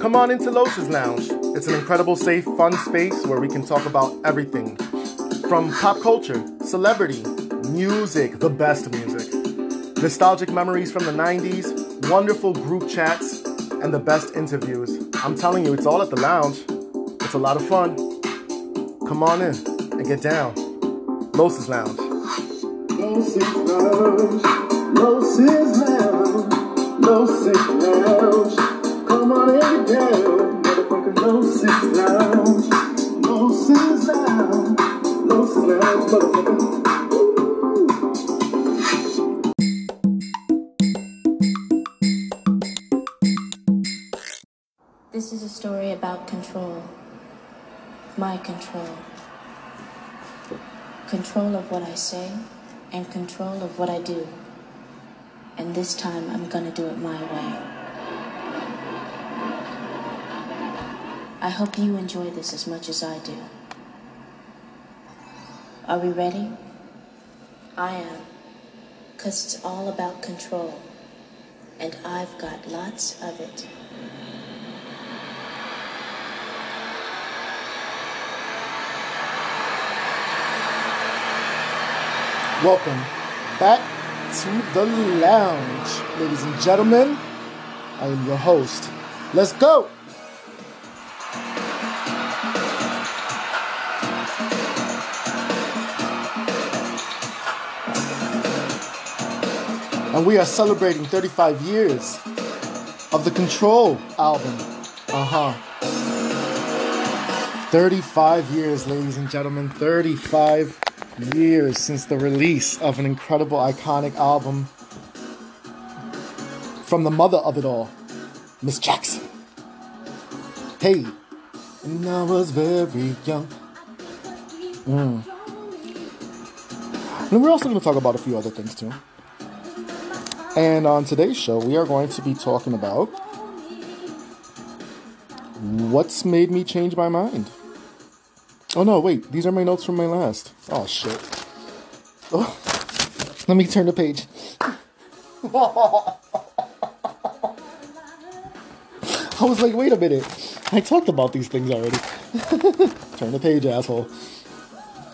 Come on into Los's Lounge. It's an incredible, safe, fun space where we can talk about everything from pop culture, celebrity, music, the best music, nostalgic memories from the 90s, wonderful group chats, and the best interviews. I'm telling you, it's all at the lounge. It's a lot of fun. Come on in and get down. Los's Lounge. Los's Lounge, Los's Lounge, Los's Lounge. Come on motherfucking Lounge, Lounge, Lounge. This is a story about control. My control. Control of what I say and control of what I do. And this time I'm gonna do it my way. I hope you enjoy this as much as I do. Are we ready? I am. Because it's all about control. And I've got lots of it. Welcome back to the lounge, ladies and gentlemen. I am your host. Let's go. And we are celebrating 35 years of the Control album. Uh huh. 35 years, ladies and gentlemen. 35 years since the release of an incredible, iconic album from the mother of it all, Miss Jackson. Hey, and I was very young. Mm. And we're also going to talk about a few other things too. And on today's show, we are going to be talking about what's made me change my mind. Oh no, wait, these are my notes from my last. Oh shit. Oh, let me turn the page. I was like, wait a minute. I talked about these things already. turn the page, asshole.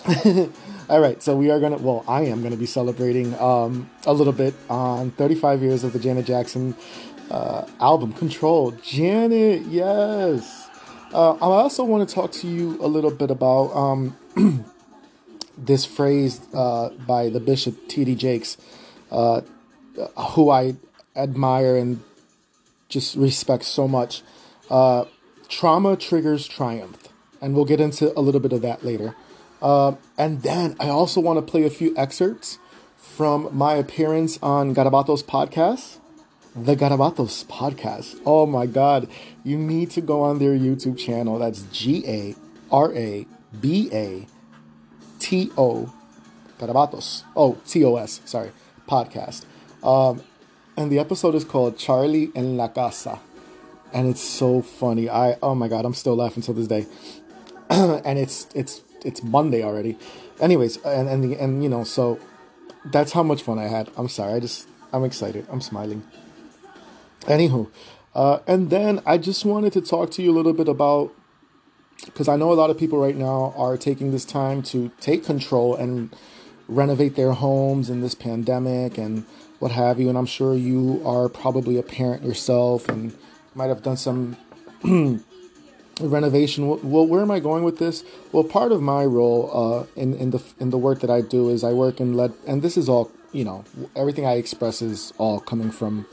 All right, so we are gonna. Well, I am gonna be celebrating um, a little bit on 35 years of the Janet Jackson uh, album Control. Janet, yes. Uh, I also want to talk to you a little bit about um, this phrase uh, by the Bishop T.D. Jakes, uh, who I admire and just respect so much. Uh, trauma triggers triumph, and we'll get into a little bit of that later. Uh, and then I also want to play a few excerpts from my appearance on Garabatos podcast, the Garabatos podcast. Oh my God, you need to go on their YouTube channel. That's G A R A B A T O Garabatos. Oh, T O S. Sorry, podcast. Um, and the episode is called Charlie en la Casa, and it's so funny. I oh my God, I'm still laughing to this day. and it's it's it's Monday already. Anyways, and and and you know, so that's how much fun I had. I'm sorry. I just I'm excited. I'm smiling. Anywho, uh, and then I just wanted to talk to you a little bit about because I know a lot of people right now are taking this time to take control and renovate their homes in this pandemic and what have you. And I'm sure you are probably a parent yourself and might have done some renovation. Well, where am I going with this? Well, part of my role uh, in in the in the work that I do is I work in lead, and this is all you know. Everything I express is all coming from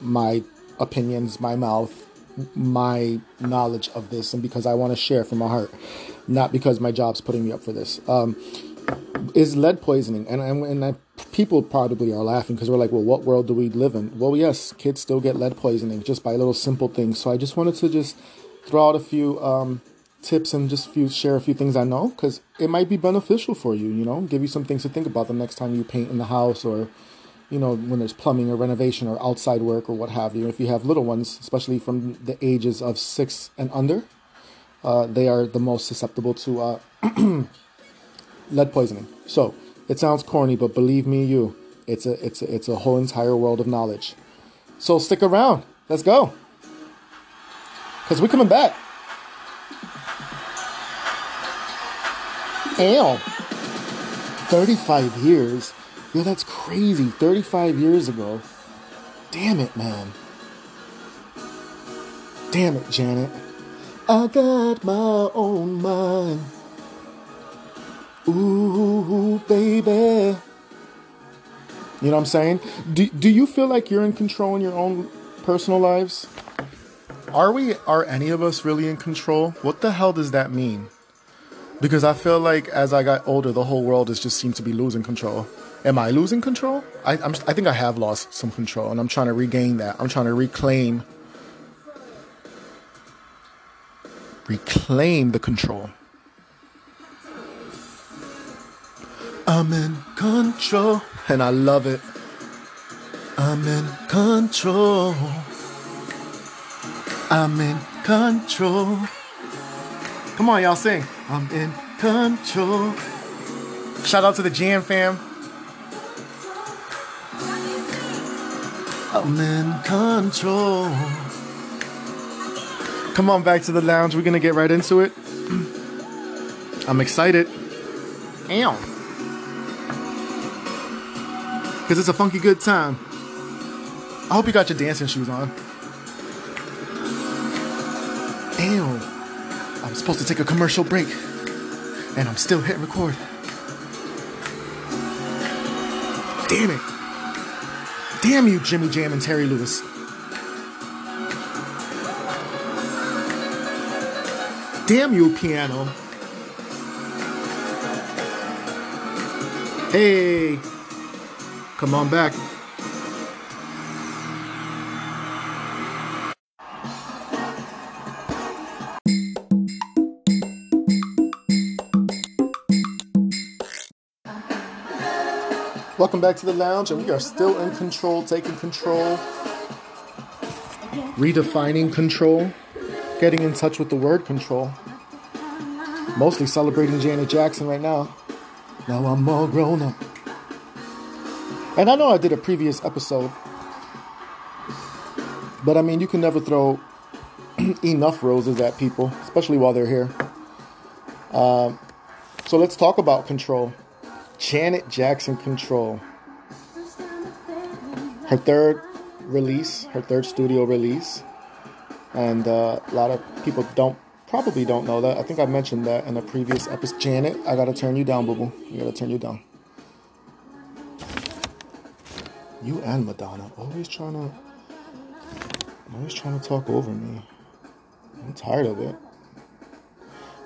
my opinions, my mouth, my knowledge of this, and because I want to share from my heart, not because my job's putting me up for this. Um, is lead poisoning, and and, and I, people probably are laughing because we're like, well, what world do we live in? Well, yes, kids still get lead poisoning just by little simple things. So I just wanted to just throw out a few um, tips and just few share a few things I know because it might be beneficial for you. You know, give you some things to think about the next time you paint in the house or you know when there's plumbing or renovation or outside work or what have you. If you have little ones, especially from the ages of six and under, uh, they are the most susceptible to uh, lead poisoning. So it sounds corny, but believe me, you, it's a it's a, it's a whole entire world of knowledge. So stick around. Let's go. Because we're coming back. Damn. 35 years. Yo, that's crazy. 35 years ago. Damn it, man. Damn it, Janet. I got my own mind. Ooh, baby. You know what I'm saying? Do, do you feel like you're in control in your own personal lives? Are we, are any of us really in control? What the hell does that mean? Because I feel like as I got older, the whole world has just seemed to be losing control. Am I losing control? I, I'm, I think I have lost some control, and I'm trying to regain that. I'm trying to reclaim, reclaim the control. I'm in control, and I love it. I'm in control. I'm in control. Come on, y'all sing. I'm in control. Shout out to the Jam fam. I'm in control. Come on back to the lounge. We're gonna get right into it. I'm excited. Ow. Because it's a funky good time. I hope you got your dancing shoes on. Ew. I'm supposed to take a commercial break. And I'm still hit record. Damn it. Damn you, Jimmy Jam and Terry Lewis. Damn you, piano. Hey. Come on back. Welcome back to the lounge, and we are still in control, taking control, redefining control, getting in touch with the word control. Mostly celebrating Janet Jackson right now. Now I'm all grown up. And I know I did a previous episode, but I mean, you can never throw enough roses at people, especially while they're here. Um, so let's talk about control. Janet Jackson Control. Her third release, her third studio release. And uh, a lot of people don't probably don't know that. I think I mentioned that in a previous episode. Janet, I gotta turn you down, boo boo. You gotta turn you down. You and Madonna always trying to, always trying to talk over me. I'm tired of it.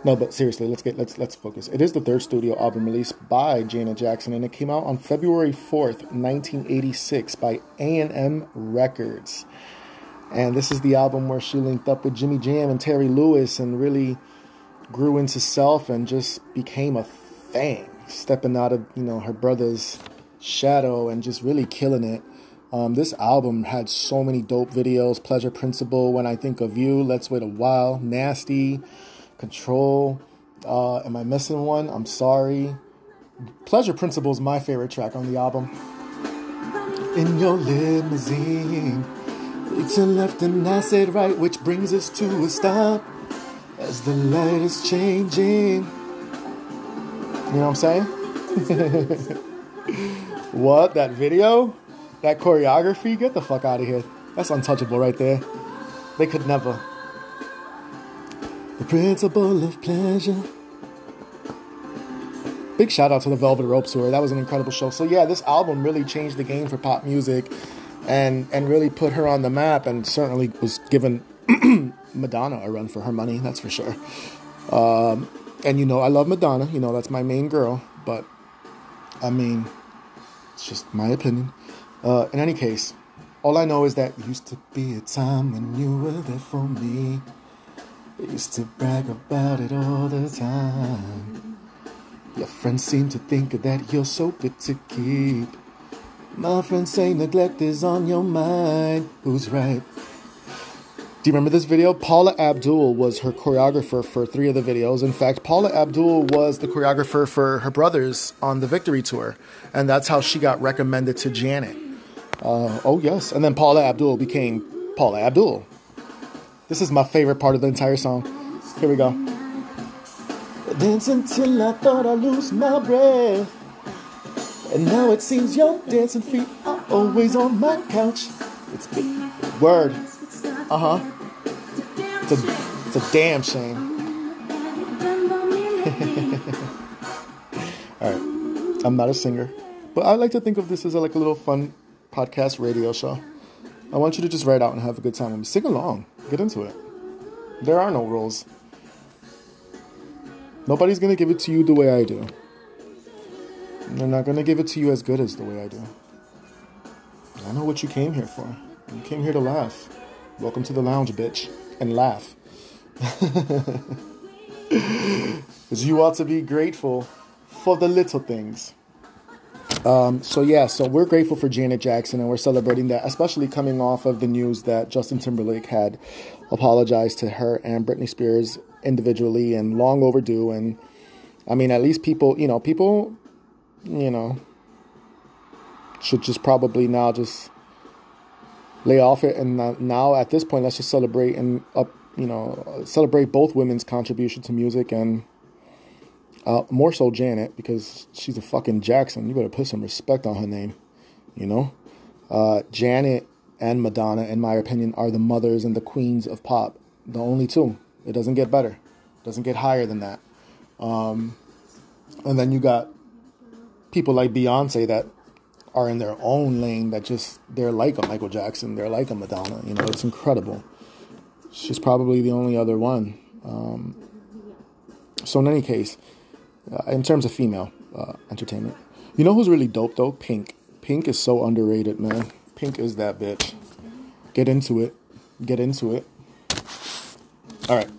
No, but seriously, let's get let's let's focus. It is the third studio album released by Janet Jackson, and it came out on February fourth, nineteen eighty six, by A and M Records. And this is the album where she linked up with Jimmy Jam and Terry Lewis, and really grew into self and just became a thing, stepping out of you know her brother's shadow and just really killing it. Um, this album had so many dope videos. Pleasure Principle, When I Think of You, Let's Wait a While, Nasty. Control. Uh, am I missing one? I'm sorry. Pleasure Principle is my favorite track on the album. In your limousine, it's a left and I said right, which brings us to a stop as the light is changing. You know what I'm saying? what? That video? That choreography? Get the fuck out of here. That's untouchable right there. They could never. The principle of pleasure. Big shout out to the Velvet Rope Tour. That was an incredible show. So yeah, this album really changed the game for pop music and and really put her on the map and certainly was given Madonna a run for her money, that's for sure. Um, and you know, I love Madonna, you know, that's my main girl, but I mean, it's just my opinion. Uh, in any case, all I know is that used to be a time when you were there for me. Used to brag about it all the time. Your friends seem to think that you're so good to keep. My friends say neglect is on your mind. Who's right? Do you remember this video? Paula Abdul was her choreographer for three of the videos. In fact, Paula Abdul was the choreographer for her brothers on the Victory Tour. And that's how she got recommended to Janet. Uh, oh, yes. And then Paula Abdul became Paula Abdul. This is my favorite part of the entire song. Here we go. Dance until I thought I lose my breath. And now it seems your dancing feet are always on my couch. It's big. Word. Uh huh. It's a, it's a damn shame. All right. I'm not a singer, but I like to think of this as a, like a little fun podcast radio show. I want you to just write out and have a good time with me. Sing along. Get into it. There are no rules. Nobody's gonna give it to you the way I do. They're not gonna give it to you as good as the way I do. I know what you came here for. You came here to laugh. Welcome to the lounge, bitch. And laugh. Because you ought to be grateful for the little things. Um, so yeah, so we're grateful for Janet Jackson and we're celebrating that, especially coming off of the news that Justin Timberlake had apologized to her and Britney Spears individually and long overdue. And I mean, at least people, you know, people, you know, should just probably now just lay off it. And now at this point, let's just celebrate and up, you know, celebrate both women's contribution to music and uh, more so Janet because she's a fucking Jackson. You better put some respect on her name, you know. Uh, Janet and Madonna, in my opinion, are the mothers and the queens of pop. The only two. It doesn't get better. It doesn't get higher than that. Um, and then you got people like Beyonce that are in their own lane that just they're like a Michael Jackson, they're like a Madonna. You know, it's incredible. She's probably the only other one. Um, so in any case, uh, in terms of female uh, entertainment. You know who's really dope though? Pink. Pink is so underrated, man. Pink is that bitch. Get into it. Get into it. All right.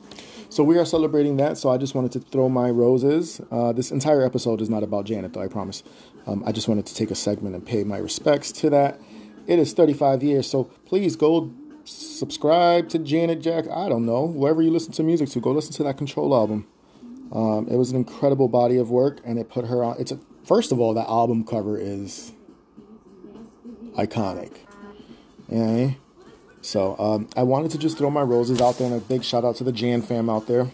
So we are celebrating that. So I just wanted to throw my roses. Uh, this entire episode is not about Janet, though. I promise. Um, I just wanted to take a segment and pay my respects to that. It is 35 years, so please go subscribe to Janet Jack. I don't know wherever you listen to music to. Go listen to that Control album. Um, it was an incredible body of work, and it put her on. It's a, first of all, that album cover is iconic. Yeah. So um, I wanted to just throw my roses out there, and a big shout out to the Jan fam out there,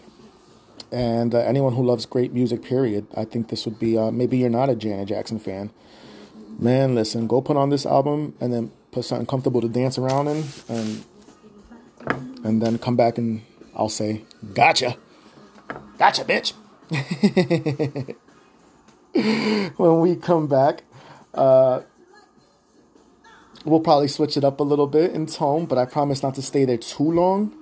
and uh, anyone who loves great music. Period. I think this would be. Uh, maybe you're not a Janet Jackson fan. Man, listen, go put on this album and then put something comfortable to dance around in, and and then come back and I'll say, gotcha. Gotcha, bitch. when we come back, uh, we'll probably switch it up a little bit in tone, but I promise not to stay there too long.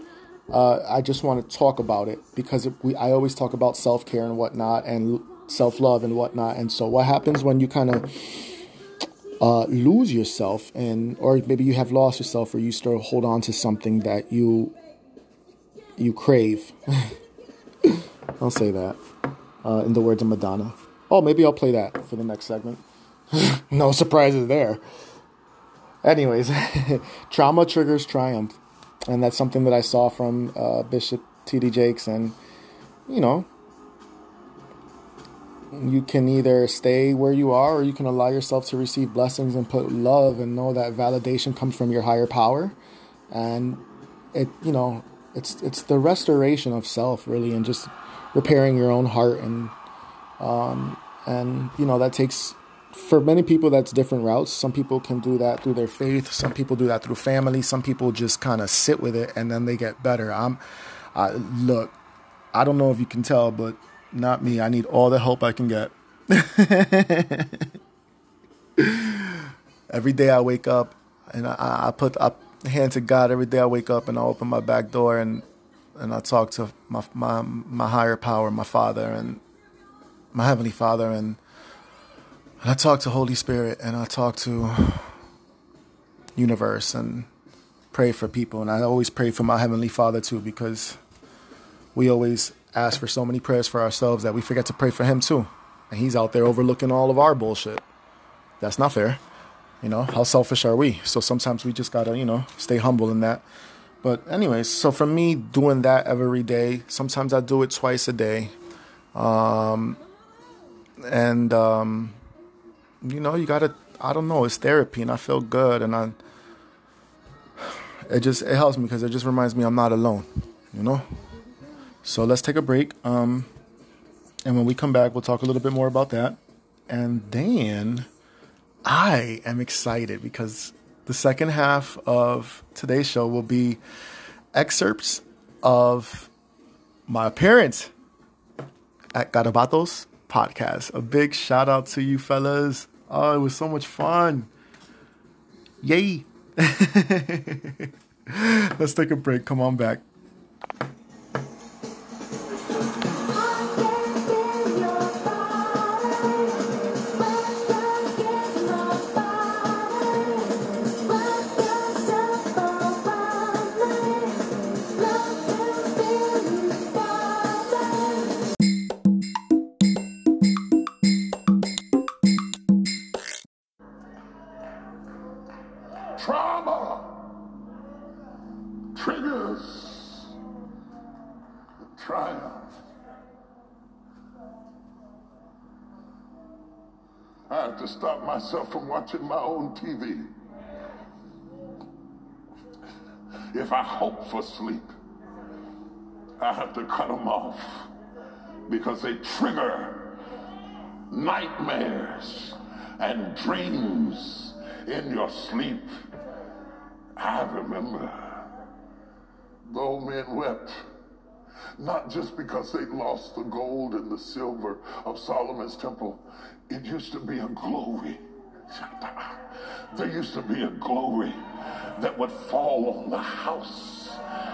Uh, I just want to talk about it because we, I always talk about self care and whatnot and self love and whatnot. And so, what happens when you kind of uh, lose yourself and, or maybe you have lost yourself, or you still hold on to something that you you crave? I'll say that. Uh, in the words of Madonna. Oh, maybe I'll play that for the next segment. no surprises there. Anyways, trauma triggers triumph. And that's something that I saw from uh, Bishop T.D. Jakes. And, you know, you can either stay where you are or you can allow yourself to receive blessings and put love and know that validation comes from your higher power. And it, you know, it's it's the restoration of self really and just repairing your own heart and um, and you know that takes for many people that's different routes. Some people can do that through their faith. Some people do that through family. Some people just kind of sit with it and then they get better. I'm I, look i don't know if you can tell but not me. I need all the help i can get. Every day i wake up and i, I put up hand to god every day i wake up and i open my back door and and I talk to my my my higher power, my Father, and my heavenly Father, and I talk to Holy Spirit, and I talk to universe, and pray for people, and I always pray for my heavenly Father too, because we always ask for so many prayers for ourselves that we forget to pray for Him too, and He's out there overlooking all of our bullshit. That's not fair. You know, how selfish are we? So sometimes we just gotta, you know, stay humble in that. But anyways, so for me doing that every day, sometimes I do it twice a day. Um, and um, you know, you gotta I don't know, it's therapy and I feel good and I it just it helps me because it just reminds me I'm not alone, you know. So let's take a break. Um, and when we come back, we'll talk a little bit more about that. And then I am excited because the second half of today's show will be excerpts of my appearance at Garabatos podcast. A big shout out to you fellas. Oh, it was so much fun. Yay. Let's take a break. Come on back. Trauma triggers the triumph. I have to stop myself from watching my own TV. If I hope for sleep, I have to cut them off because they trigger nightmares and dreams in your sleep. I remember the old men wept, not just because they lost the gold and the silver of Solomon's temple. It used to be a glory. There used to be a glory that would fall on the house.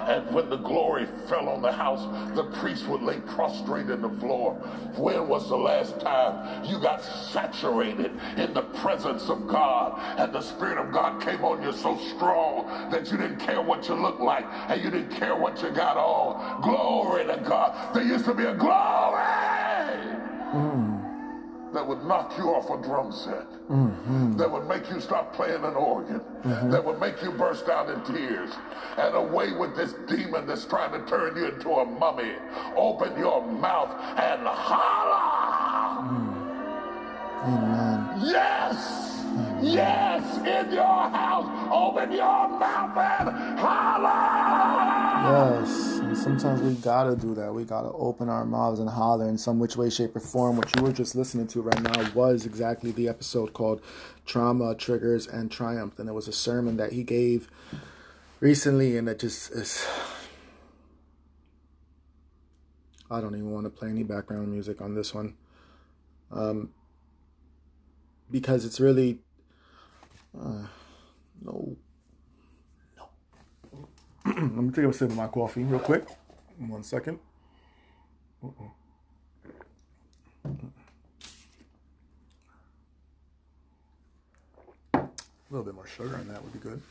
And when the glory fell on the house, the priest would lay prostrate in the floor. When was the last time you got saturated in the presence of God and the Spirit of God came on you so strong that you didn't care what you looked like and you didn't care what you got on? Glory to God. There used to be a glory mm. That would knock you off a drum set, mm-hmm. that would make you stop playing an organ, mm-hmm. that would make you burst out in tears, and away with this demon that's trying to turn you into a mummy. Open your mouth and holler. Mm. Amen. Yes! Yes! In your house, open your mouth and holler! Yes, and sometimes we gotta do that. We gotta open our mouths and holler in some which way, shape, or form. What you were just listening to right now was exactly the episode called Trauma, Triggers, and Triumph. And it was a sermon that he gave recently, and it just is. I don't even want to play any background music on this one. Um, because it's really. Uh, no. Let me take a sip of my coffee real quick. One second. Uh-oh. A little bit more sugar in that would be good.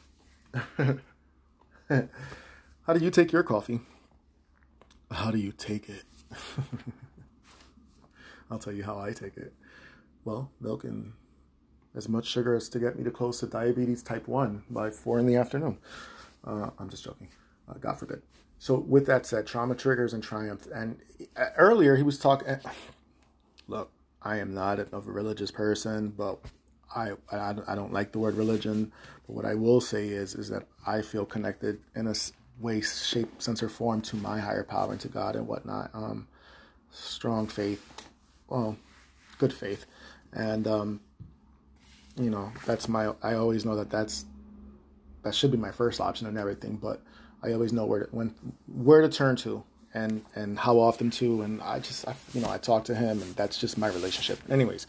How do you take your coffee? How do you take it? I'll tell you how I take it. Well, milk and as much sugar as to get me to close to diabetes type 1 by 4 in the afternoon. Uh, I'm just joking. Uh, God forbid. So, with that said, trauma triggers and triumph. And uh, earlier he was talking. Look, I am not a, a religious person, but I, I I don't like the word religion. But what I will say is is that I feel connected in a way, shape, sense, or form to my higher power and to God and whatnot. Um, strong faith, well, good faith, and um, you know that's my. I always know that that's that should be my first option and everything, but I always know where to, when where to turn to and and how often to, and I just I, you know I talk to him, and that's just my relationship. Anyways,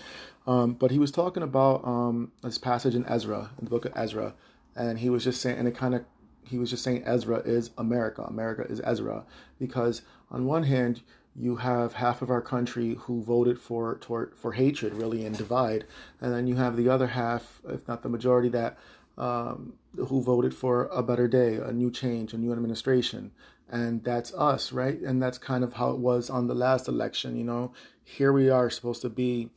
um, but he was talking about um, this passage in Ezra, in the book of Ezra, and he was just saying, and it kind of he was just saying Ezra is America, America is Ezra, because on one hand you have half of our country who voted for for, for hatred really and divide, and then you have the other half, if not the majority, that um, who voted for a better day, a new change, a new administration. And that's us, right? And that's kind of how it was on the last election. You know, here we are supposed to be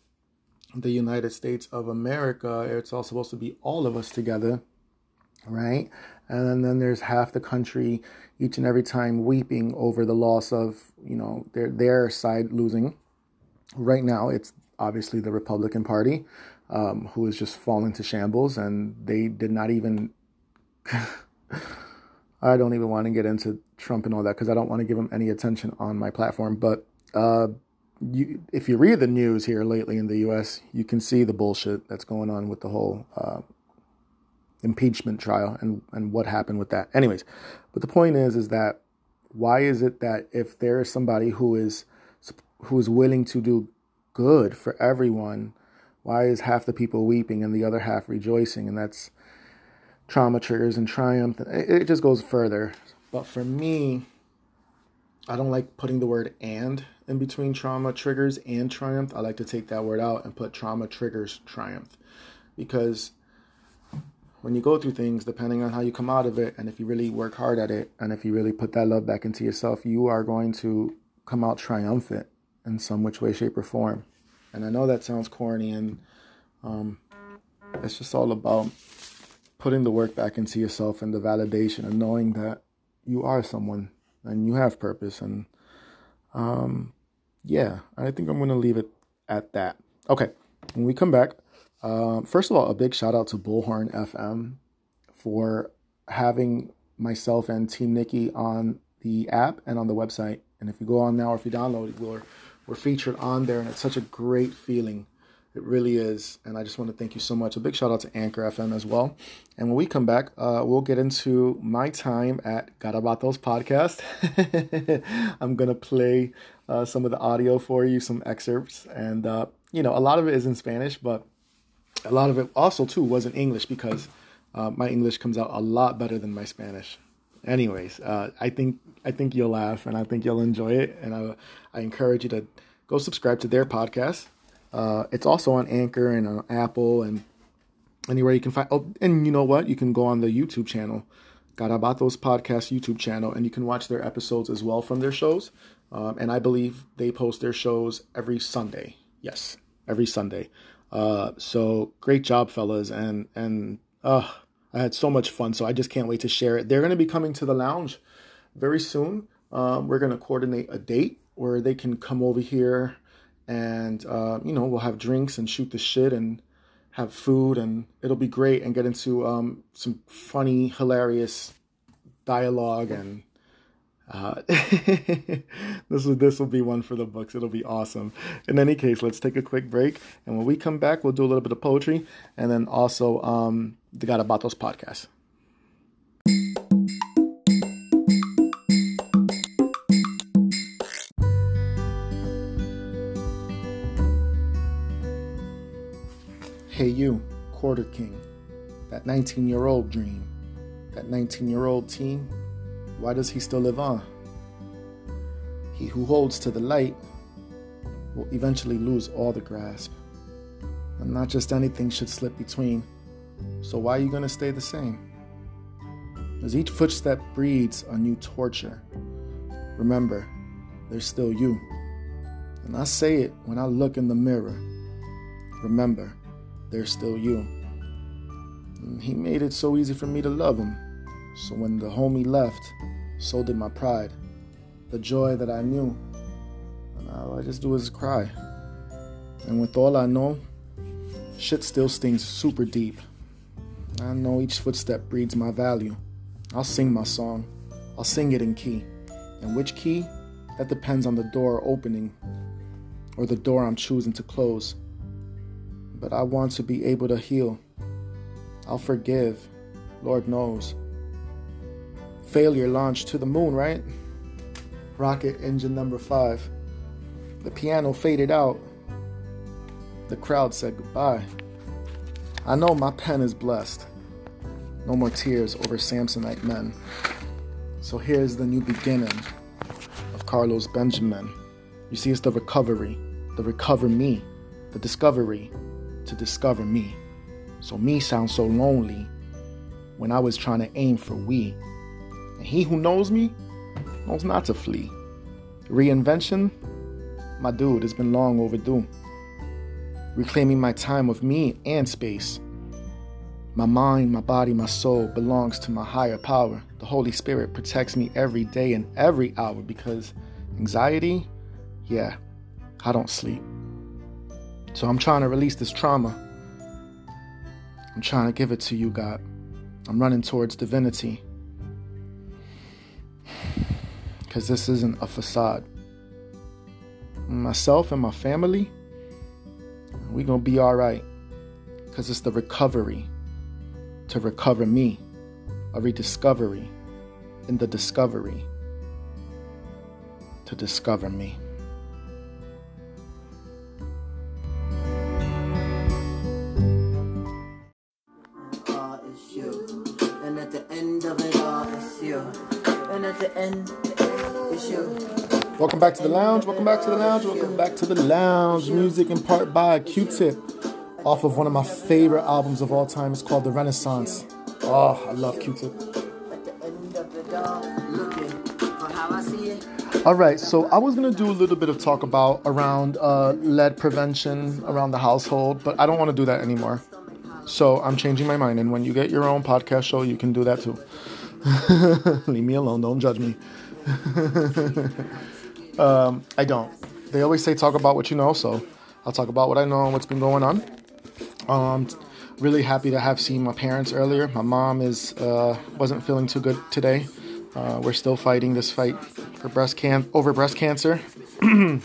the United States of America. It's all supposed to be all of us together, right? And then, there's half the country each and every time weeping over the loss of, you know, their their side losing. Right now, it's obviously the Republican Party, um, who is just falling to shambles, and they did not even I don't even want to get into Trump and all that because I don't want to give him any attention on my platform. But uh, you, if you read the news here lately in the U.S., you can see the bullshit that's going on with the whole uh, impeachment trial and and what happened with that. Anyways, but the point is, is that why is it that if there is somebody who is who is willing to do good for everyone, why is half the people weeping and the other half rejoicing? And that's trauma triggers and triumph. It, just goes further. But for me, I don't like putting the word and in between trauma triggers and triumph. I like to take that word out and put trauma triggers triumph. Because when you go through things, depending on how you come out of it, and if you really work hard at it, and if you really put that love back into yourself, you are going to come out triumphant in some which way, shape, or form. And I know that sounds corny, and um, it's just all about putting the work back into yourself and the validation and knowing that you are someone and you have purpose. And um, yeah, I think I'm going to leave it at that. Okay, when we come back, um, first of all, a big shout out to Bullhorn FM for having myself and Team Nikki on the app and on the website. And if you go on now or if you download it, we're, we're featured on there, and it's such a great feeling it really is. And I just want to thank you so much. A big shout out to Anchor FM as well. And when we come back, uh, we'll get into my time at Garabatos podcast. I'm going to play uh, some of the audio for you, some excerpts. And, uh, you know, a lot of it is in Spanish, but a lot of it also, too, was in English because uh, my English comes out a lot better than my Spanish. Anyways, uh, I think I think you'll laugh and I think you'll enjoy it. And I, I encourage you to go subscribe to their podcast uh, it's also on Anchor and on Apple and anywhere you can find. Oh, and you know what? You can go on the YouTube channel, Garabatos Podcast YouTube channel, and you can watch their episodes as well from their shows. Um, and I believe they post their shows every Sunday. Yes, every Sunday. Uh, so great job, fellas, and and uh, I had so much fun. So I just can't wait to share it. They're going to be coming to the lounge very soon. Um, we're going to coordinate a date where they can come over here and uh, you know we'll have drinks and shoot the shit and have food and it'll be great and get into um, some funny hilarious dialogue and uh, this will this will be one for the books. It'll be awesome. In any case, let's take a quick break, and when we come back, we'll do a little bit of poetry, and then also um, the Garabatos podcast. Hey, you, Quarter King, that 19 year old dream, that 19 year old teen, why does he still live on? He who holds to the light will eventually lose all the grasp. And not just anything should slip between. So why are you going to stay the same? As each footstep breeds a new torture, remember, there's still you. And I say it when I look in the mirror. Remember, there's still you. And he made it so easy for me to love him. So when the homie left, so did my pride. The joy that I knew. And all I just do is cry. And with all I know, shit still stings super deep. I know each footstep breeds my value. I'll sing my song. I'll sing it in key. And which key? That depends on the door opening or the door I'm choosing to close but I want to be able to heal. I'll forgive, Lord knows. Failure launch to the moon, right? Rocket engine number five. The piano faded out. The crowd said goodbye. I know my pen is blessed. No more tears over Samsonite men. So here's the new beginning of Carlos Benjamin. You see, it's the recovery, the recover me, the discovery, to discover me. So me sounds so lonely when I was trying to aim for we. And he who knows me knows not to flee. Reinvention, my dude, has been long overdue. Reclaiming my time with me and space. My mind, my body, my soul belongs to my higher power. The Holy Spirit protects me every day and every hour because anxiety, yeah, I don't sleep. So I'm trying to release this trauma. I'm trying to give it to you, God. I'm running towards divinity. Because this isn't a facade. Myself and my family, we're gonna be all right because it's the recovery to recover me, a rediscovery in the discovery to discover me. Back to the lounge. Welcome back to the lounge. Welcome back to the lounge. Music in part by Q-Tip, off of one of my favorite albums of all time. It's called The Renaissance. Oh, I love see it. All right, so I was gonna do a little bit of talk about around uh, lead prevention around the household, but I don't want to do that anymore. So I'm changing my mind, and when you get your own podcast show, you can do that too. Leave me alone. Don't judge me. um, I don't. They always say talk about what you know, so I'll talk about what I know and what's been going on. Um, really happy to have seen my parents earlier. My mom is uh, wasn't feeling too good today. Uh, we're still fighting this fight for breast can over breast cancer,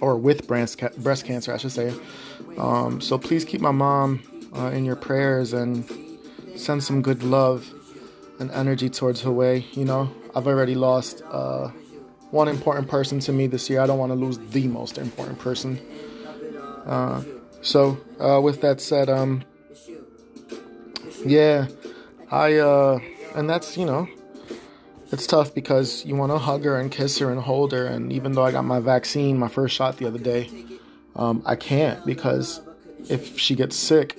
or with breast ca- breast cancer, I should say. Um, so please keep my mom uh, in your prayers and send some good love and energy towards her way. You know, I've already lost uh, one important person to me this year. I don't want to lose the most important person. Uh, so, uh, with that said, um, yeah, I, uh, and that's, you know, it's tough because you want to hug her and kiss her and hold her. And even though I got my vaccine, my first shot the other day, um, I can't because if she gets sick,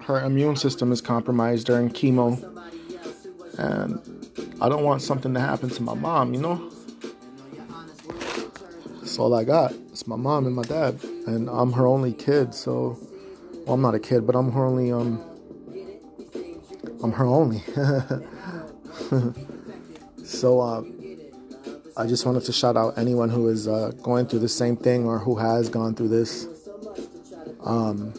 her immune system is compromised during chemo. And I don't want something to happen to my mom, you know? That's all I got. It's my mom and my dad. And I'm her only kid, so well, I'm not a kid, but I'm her only um I'm her only. so uh I just wanted to shout out anyone who is uh, going through the same thing or who has gone through this. Um,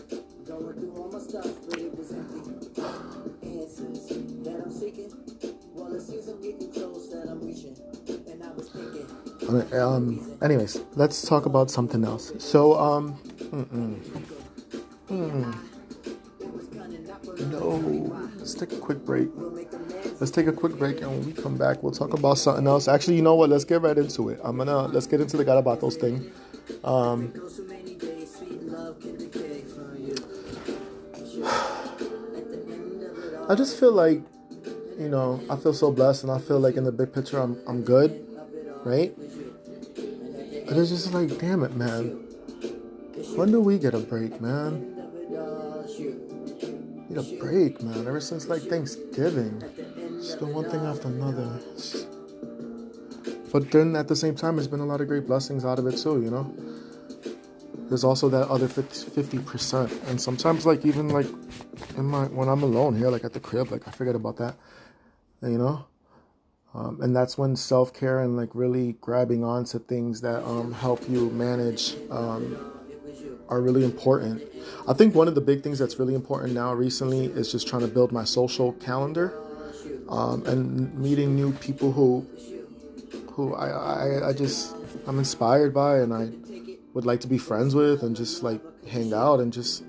um, anyways, let's talk about something else. So, um, mm-mm. Mm. no, let's take a quick break. Let's take a quick break, and when we come back, we'll talk about something else. Actually, you know what? Let's get right into it. I'm gonna let's get into the Garabatos thing. Um, I just feel like, you know, I feel so blessed, and I feel like in the big picture, I'm I'm good, right? But it's just like, damn it, man. When do we get a break, man? Need a break, man. Ever since like Thanksgiving, it's been one thing after another. But then at the same time, there's been a lot of great blessings out of it too, you know. There's also that other 50 percent, and sometimes like even like in my when I'm alone here, like at the crib, like I forget about that, you know. Um, and that's when self care and like really grabbing onto things that um, help you manage um, are really important. I think one of the big things that's really important now recently is just trying to build my social calendar um, and meeting new people who who I, I I just I'm inspired by and I would like to be friends with and just like hang out and just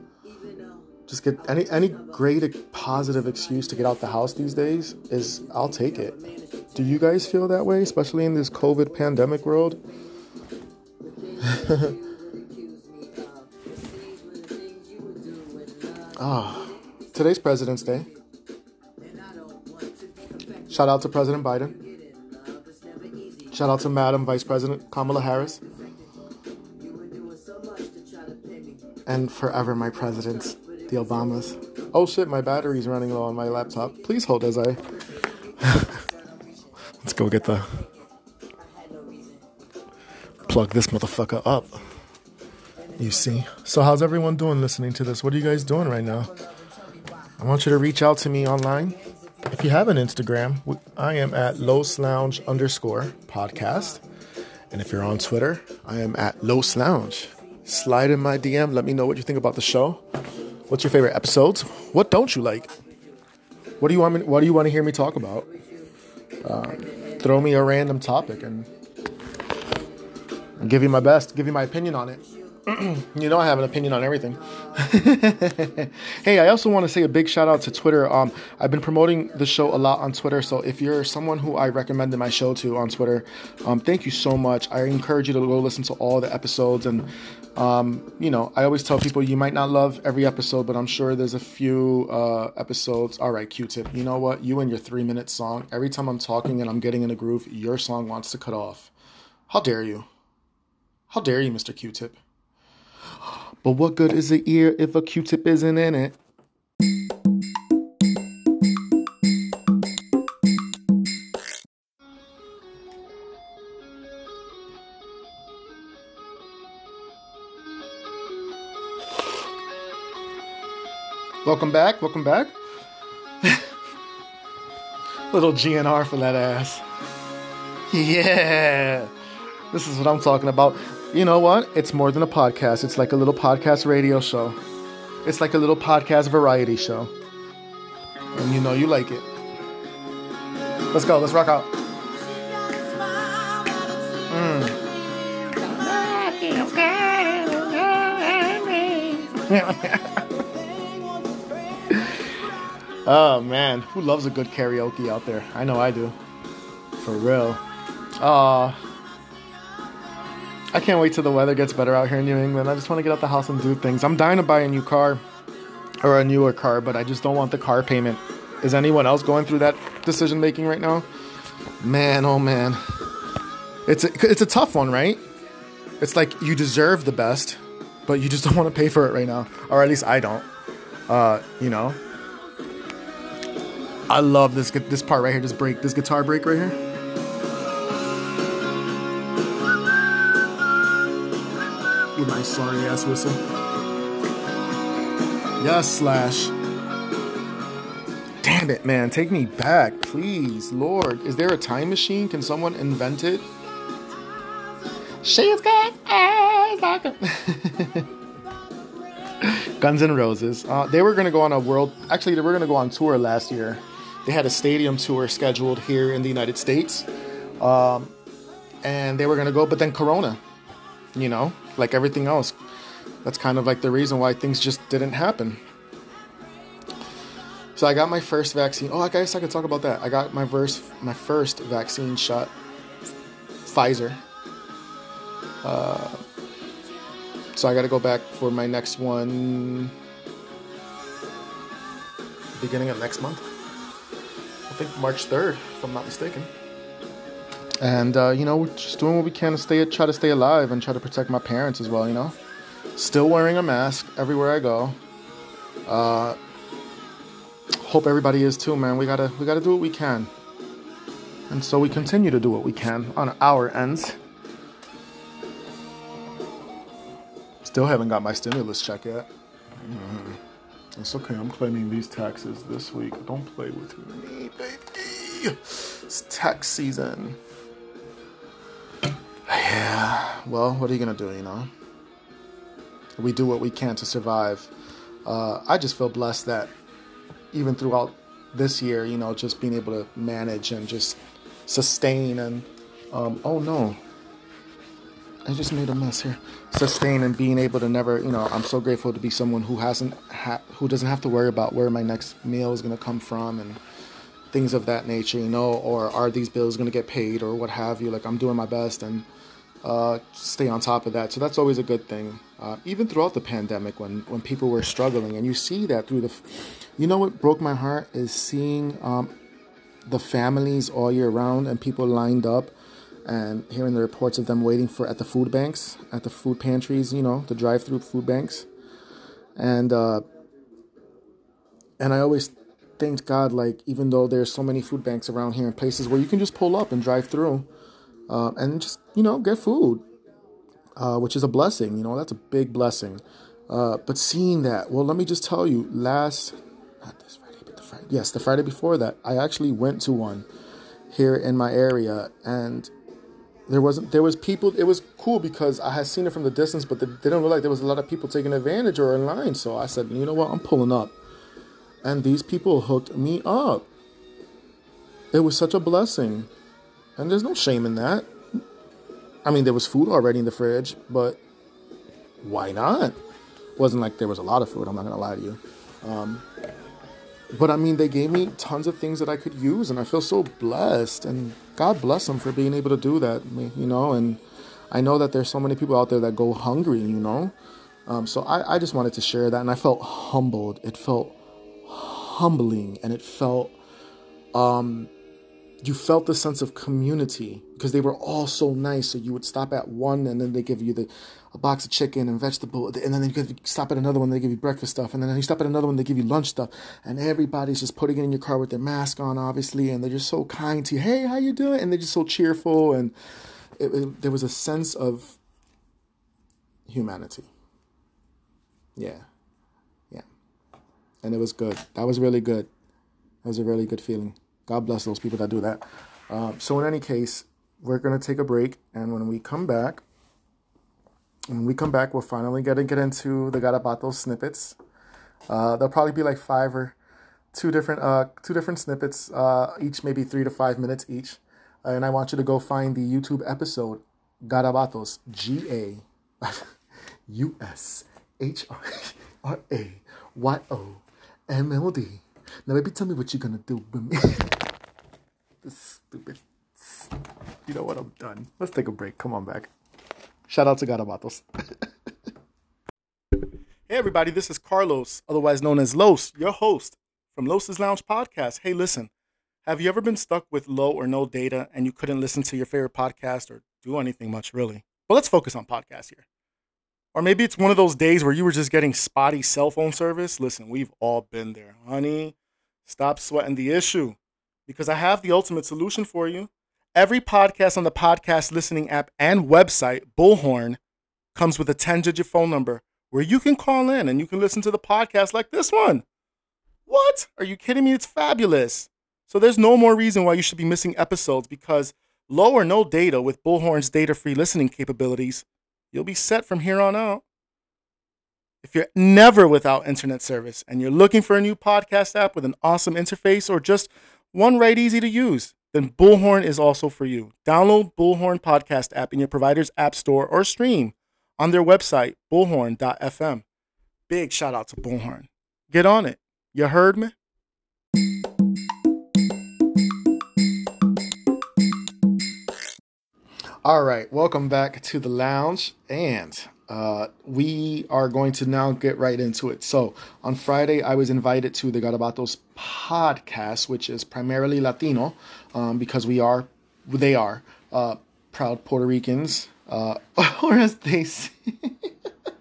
just get any any great positive excuse to get out the house these days is I'll take it. Do you guys feel that way, especially in this COVID pandemic world? Ah, today's President's Day. Shout out to President Biden. Shout out to Madam Vice President Kamala Harris. And forever my presidents, the Obamas. Oh shit, my battery's running low on my laptop. Please hold as I. Let's go get the. Plug this motherfucker up. You see? So, how's everyone doing listening to this? What are you guys doing right now? I want you to reach out to me online. If you have an Instagram, I am at Los Lounge underscore podcast. And if you're on Twitter, I am at Los Lounge. Slide in my DM. Let me know what you think about the show. What's your favorite episodes? What don't you like? What do you want me, What do you want to hear me talk about? Um, throw me a random topic and give you my best, give you my opinion on it. you know I have an opinion on everything. hey, I also want to say a big shout out to Twitter. Um, I've been promoting the show a lot on Twitter, so if you're someone who I recommended my show to on Twitter, um, thank you so much. I encourage you to go listen to all the episodes, and um, you know, I always tell people you might not love every episode, but I'm sure there's a few uh, episodes. All right, Q-Tip, you know what? You and your three minute song. Every time I'm talking and I'm getting in a groove, your song wants to cut off. How dare you? How dare you, Mr. Q-Tip? But what good is the ear if a Q-tip isn't in it? Welcome back, welcome back. Little GNR for that ass. Yeah. This is what I'm talking about. You know what? It's more than a podcast. It's like a little podcast radio show. It's like a little podcast variety show. And you know you like it. Let's go. Let's rock out. Mm. oh man, who loves a good karaoke out there? I know I do. For real. Uh I can't wait till the weather gets better out here in New England. I just want to get out the house and do things. I'm dying to buy a new car or a newer car, but I just don't want the car payment. Is anyone else going through that decision making right now? Man, oh man. It's a, it's a tough one, right? It's like you deserve the best, but you just don't want to pay for it right now. Or at least I don't. Uh, you know. I love this this part right here, this break, this guitar break right here. With my sorry ass whistle. Yes, Slash. Damn it, man. Take me back, please. Lord. Is there a time machine? Can someone invent it? She's got eyes like a. Guns N' Roses. Uh, they were going to go on a world. Actually, they were going to go on tour last year. They had a stadium tour scheduled here in the United States. Um, and they were to go, but then Corona, you know, like everything else. That's kind of like the reason why things just didn't happen. So I got my first vaccine. Oh, I guess I could talk about that. I got my first my first vaccine shot, Pfizer. Uh, so I got to go back for my next one, beginning of next month. Think March third, if I'm not mistaken. And uh, you know, we're just doing what we can to stay, try to stay alive, and try to protect my parents as well. You know, still wearing a mask everywhere I go. Uh, hope everybody is too, man. We gotta we gotta do what we can, and so we continue to do what we can on our ends. Still haven't got my stimulus check yet. Mm. It's okay. I'm claiming these taxes this week. Don't play with me, baby. It's tax season. Yeah. Well, what are you gonna do? You know. We do what we can to survive. Uh, I just feel blessed that even throughout this year, you know, just being able to manage and just sustain and um, oh no, I just made a mess here. Sustain and being able to never, you know, I'm so grateful to be someone who hasn't, ha- who doesn't have to worry about where my next meal is going to come from and things of that nature, you know, or are these bills going to get paid or what have you. Like I'm doing my best and uh, stay on top of that. So that's always a good thing. Uh, even throughout the pandemic, when when people were struggling, and you see that through the, you know, what broke my heart is seeing um, the families all year round and people lined up and hearing the reports of them waiting for at the food banks, at the food pantries, you know, the drive-through food banks, and uh, and I always thanked God, like even though there's so many food banks around here in places where you can just pull up and drive through, uh, and just you know get food, uh, which is a blessing. You know, that's a big blessing. Uh, but seeing that, well, let me just tell you, last not this Friday, but the Friday, yes, the Friday before that, I actually went to one here in my area, and there wasn't there was people it was cool because i had seen it from the distance but they didn't look like there was a lot of people taking advantage or in line so i said you know what i'm pulling up and these people hooked me up it was such a blessing And there's no shame in that. I mean, there was food already in the fridge, but why not? wasn't like there was a lot of food, I'm not gonna lie to you. Um, but I mean, they gave me tons of things that I could use, and I feel so blessed. And God bless them for being able to do that, you know. And I know that there's so many people out there that go hungry, you know. Um, so I, I just wanted to share that, and I felt humbled. It felt humbling, and it felt um, you felt the sense of community because they were all so nice. So you would stop at one, and then they give you the a box of chicken and vegetable, and then you stop at another one, they give you breakfast stuff, and then you stop at another one, they give you lunch stuff, and everybody's just putting it in your car with their mask on, obviously, and they're just so kind to you. Hey, how you doing? And they're just so cheerful, and it, it, there was a sense of humanity. Yeah, yeah, and it was good. That was really good. That was a really good feeling. God bless those people that do that. Um, so in any case, we're gonna take a break, and when we come back, when we come back, we're finally gonna get into the Garabato snippets. Uh, there'll probably be like five or two different uh, two different snippets, uh, each maybe three to five minutes each. and I want you to go find the YouTube episode Garabatos G A U S H R A Y O M L D. Now, baby, tell me what you're gonna do with me. stupid. You know what? I'm done. Let's take a break. Come on back. Shout out to Garabatos. hey, everybody. This is Carlos, otherwise known as Los, your host from Los's Lounge Podcast. Hey, listen. Have you ever been stuck with low or no data and you couldn't listen to your favorite podcast or do anything much, really? Well, let's focus on podcasts here. Or maybe it's one of those days where you were just getting spotty cell phone service. Listen, we've all been there. Honey, stop sweating the issue because I have the ultimate solution for you. Every podcast on the podcast listening app and website, Bullhorn, comes with a 10 digit phone number where you can call in and you can listen to the podcast like this one. What? Are you kidding me? It's fabulous. So there's no more reason why you should be missing episodes because low or no data with Bullhorn's data free listening capabilities You'll be set from here on out. If you're never without internet service and you're looking for a new podcast app with an awesome interface or just one right easy to use, then Bullhorn is also for you. Download Bullhorn podcast app in your provider's app store or stream on their website, bullhorn.fm. Big shout out to Bullhorn. Get on it. You heard me? All right, welcome back to the lounge, and uh, we are going to now get right into it. So, on Friday, I was invited to the Garabatos podcast, which is primarily Latino, um, because we are, they are, uh, proud Puerto Ricans, uh, or as they say.